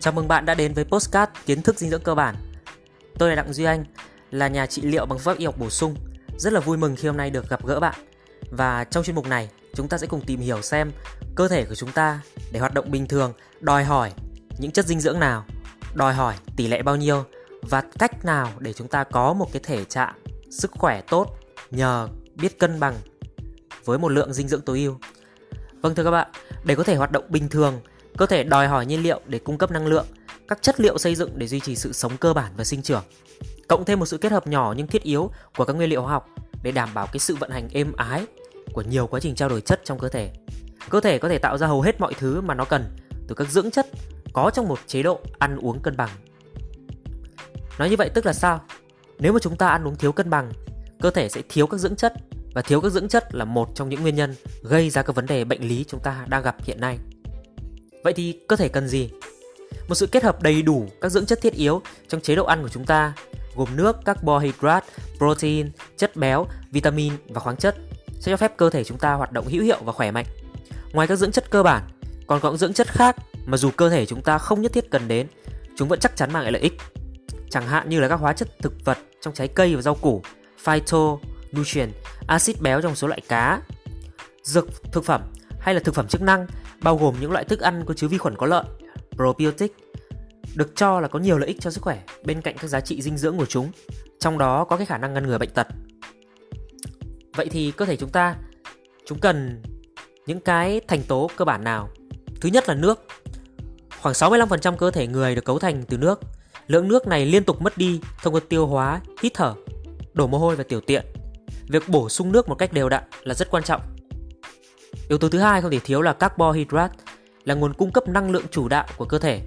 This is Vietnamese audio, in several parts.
Chào mừng bạn đã đến với Postcard Kiến thức dinh dưỡng cơ bản. Tôi là Đặng Duy Anh, là nhà trị liệu bằng phương pháp y học bổ sung. Rất là vui mừng khi hôm nay được gặp gỡ bạn. Và trong chuyên mục này, chúng ta sẽ cùng tìm hiểu xem cơ thể của chúng ta để hoạt động bình thường đòi hỏi những chất dinh dưỡng nào, đòi hỏi tỷ lệ bao nhiêu và cách nào để chúng ta có một cái thể trạng sức khỏe tốt nhờ biết cân bằng với một lượng dinh dưỡng tối ưu. Vâng thưa các bạn, để có thể hoạt động bình thường Cơ thể đòi hỏi nhiên liệu để cung cấp năng lượng, các chất liệu xây dựng để duy trì sự sống cơ bản và sinh trưởng. Cộng thêm một sự kết hợp nhỏ nhưng thiết yếu của các nguyên liệu hóa học để đảm bảo cái sự vận hành êm ái của nhiều quá trình trao đổi chất trong cơ thể. Cơ thể có thể tạo ra hầu hết mọi thứ mà nó cần từ các dưỡng chất có trong một chế độ ăn uống cân bằng. Nói như vậy tức là sao? Nếu mà chúng ta ăn uống thiếu cân bằng, cơ thể sẽ thiếu các dưỡng chất và thiếu các dưỡng chất là một trong những nguyên nhân gây ra các vấn đề bệnh lý chúng ta đang gặp hiện nay. Vậy thì cơ thể cần gì? Một sự kết hợp đầy đủ các dưỡng chất thiết yếu trong chế độ ăn của chúng ta gồm nước, carbohydrate, protein, chất béo, vitamin và khoáng chất sẽ cho phép cơ thể chúng ta hoạt động hữu hiệu và khỏe mạnh. Ngoài các dưỡng chất cơ bản, còn có những dưỡng chất khác mà dù cơ thể chúng ta không nhất thiết cần đến, chúng vẫn chắc chắn mang lại lợi ích. Chẳng hạn như là các hóa chất thực vật trong trái cây và rau củ, phyto nutrient axit béo trong số loại cá, dược thực phẩm hay là thực phẩm chức năng bao gồm những loại thức ăn có chứa vi khuẩn có lợi, probiotic, được cho là có nhiều lợi ích cho sức khỏe bên cạnh các giá trị dinh dưỡng của chúng, trong đó có cái khả năng ngăn ngừa bệnh tật. Vậy thì cơ thể chúng ta chúng cần những cái thành tố cơ bản nào? Thứ nhất là nước. Khoảng 65% cơ thể người được cấu thành từ nước. Lượng nước này liên tục mất đi thông qua tiêu hóa, hít thở, đổ mồ hôi và tiểu tiện. Việc bổ sung nước một cách đều đặn là rất quan trọng Yếu tố thứ hai không thể thiếu là carbohydrate, là nguồn cung cấp năng lượng chủ đạo của cơ thể.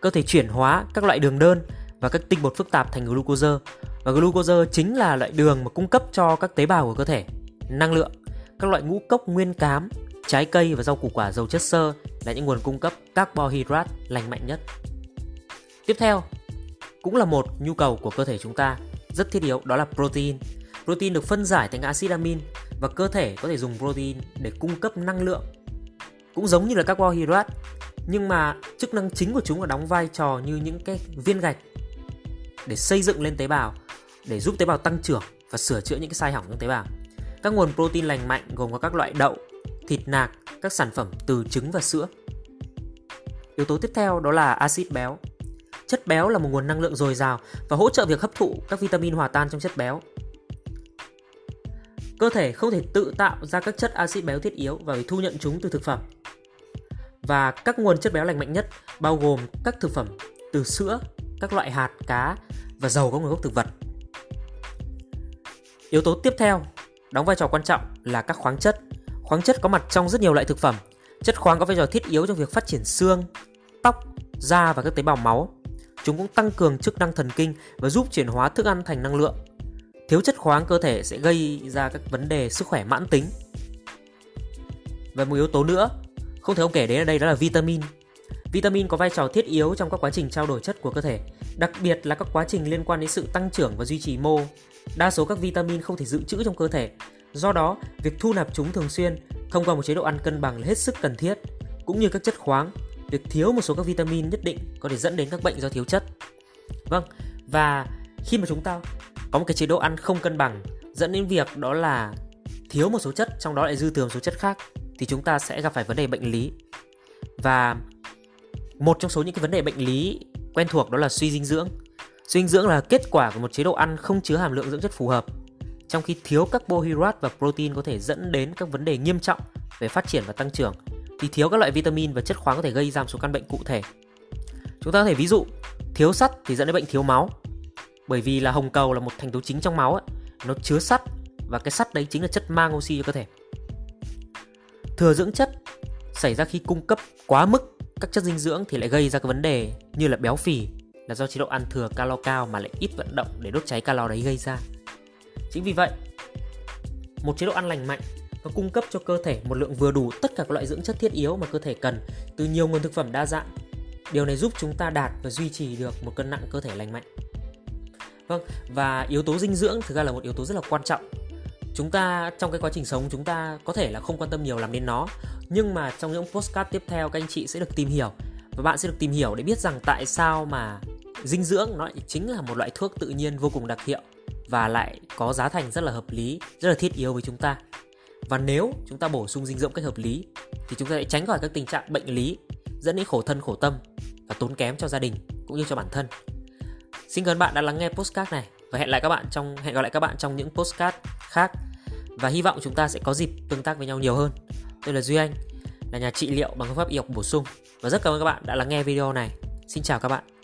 Cơ thể chuyển hóa các loại đường đơn và các tinh bột phức tạp thành glucose và glucose chính là loại đường mà cung cấp cho các tế bào của cơ thể năng lượng. Các loại ngũ cốc nguyên cám, trái cây và rau củ quả giàu chất xơ là những nguồn cung cấp carbohydrate lành mạnh nhất. Tiếp theo, cũng là một nhu cầu của cơ thể chúng ta rất thiết yếu đó là protein. Protein được phân giải thành axit amin và cơ thể có thể dùng protein để cung cấp năng lượng. Cũng giống như là các carbohydrate nhưng mà chức năng chính của chúng là đóng vai trò như những cái viên gạch để xây dựng lên tế bào, để giúp tế bào tăng trưởng và sửa chữa những cái sai hỏng trong tế bào. Các nguồn protein lành mạnh gồm có các loại đậu, thịt nạc, các sản phẩm từ trứng và sữa. Yếu tố tiếp theo đó là axit béo. Chất béo là một nguồn năng lượng dồi dào và hỗ trợ việc hấp thụ các vitamin hòa tan trong chất béo. Cơ thể không thể tự tạo ra các chất axit béo thiết yếu và phải thu nhận chúng từ thực phẩm. Và các nguồn chất béo lành mạnh nhất bao gồm các thực phẩm từ sữa, các loại hạt, cá và dầu có nguồn gốc thực vật. Yếu tố tiếp theo đóng vai trò quan trọng là các khoáng chất. Khoáng chất có mặt trong rất nhiều loại thực phẩm. Chất khoáng có vai trò thiết yếu trong việc phát triển xương, tóc, da và các tế bào máu. Chúng cũng tăng cường chức năng thần kinh và giúp chuyển hóa thức ăn thành năng lượng thiếu chất khoáng cơ thể sẽ gây ra các vấn đề sức khỏe mãn tính. Và một yếu tố nữa, không thể không kể đến ở đây đó là vitamin. Vitamin có vai trò thiết yếu trong các quá trình trao đổi chất của cơ thể, đặc biệt là các quá trình liên quan đến sự tăng trưởng và duy trì mô. Đa số các vitamin không thể dự trữ trong cơ thể. Do đó, việc thu nạp chúng thường xuyên thông qua một chế độ ăn cân bằng là hết sức cần thiết, cũng như các chất khoáng. Việc thiếu một số các vitamin nhất định có thể dẫn đến các bệnh do thiếu chất. Vâng và khi mà chúng ta có một cái chế độ ăn không cân bằng dẫn đến việc đó là thiếu một số chất, trong đó lại dư thừa một số chất khác, thì chúng ta sẽ gặp phải vấn đề bệnh lý. Và một trong số những cái vấn đề bệnh lý quen thuộc đó là suy dinh dưỡng. Suy dinh dưỡng là kết quả của một chế độ ăn không chứa hàm lượng dưỡng chất phù hợp, trong khi thiếu các carbohydrate và protein có thể dẫn đến các vấn đề nghiêm trọng về phát triển và tăng trưởng thì thiếu các loại vitamin và chất khoáng có thể gây ra một số căn bệnh cụ thể. Chúng ta có thể ví dụ, thiếu sắt thì dẫn đến bệnh thiếu máu bởi vì là hồng cầu là một thành tố chính trong máu ấy, nó chứa sắt và cái sắt đấy chính là chất mang oxy cho cơ thể. Thừa dưỡng chất xảy ra khi cung cấp quá mức các chất dinh dưỡng thì lại gây ra cái vấn đề như là béo phì là do chế độ ăn thừa calo cao mà lại ít vận động để đốt cháy calo đấy gây ra. Chính vì vậy một chế độ ăn lành mạnh nó cung cấp cho cơ thể một lượng vừa đủ tất cả các loại dưỡng chất thiết yếu mà cơ thể cần từ nhiều nguồn thực phẩm đa dạng. Điều này giúp chúng ta đạt và duy trì được một cân nặng cơ thể lành mạnh. Vâng, và yếu tố dinh dưỡng thực ra là một yếu tố rất là quan trọng. Chúng ta trong cái quá trình sống chúng ta có thể là không quan tâm nhiều làm đến nó, nhưng mà trong những postcard tiếp theo các anh chị sẽ được tìm hiểu và bạn sẽ được tìm hiểu để biết rằng tại sao mà dinh dưỡng nó chính là một loại thuốc tự nhiên vô cùng đặc hiệu và lại có giá thành rất là hợp lý, rất là thiết yếu với chúng ta. Và nếu chúng ta bổ sung dinh dưỡng cách hợp lý thì chúng ta sẽ tránh khỏi các tình trạng bệnh lý dẫn đến khổ thân khổ tâm và tốn kém cho gia đình cũng như cho bản thân. Xin cảm ơn bạn đã lắng nghe postcard này và hẹn lại các bạn trong hẹn gặp lại các bạn trong những postcard khác và hy vọng chúng ta sẽ có dịp tương tác với nhau nhiều hơn. Tôi là Duy Anh, là nhà trị liệu bằng phương pháp y học bổ sung và rất cảm ơn các bạn đã lắng nghe video này. Xin chào các bạn.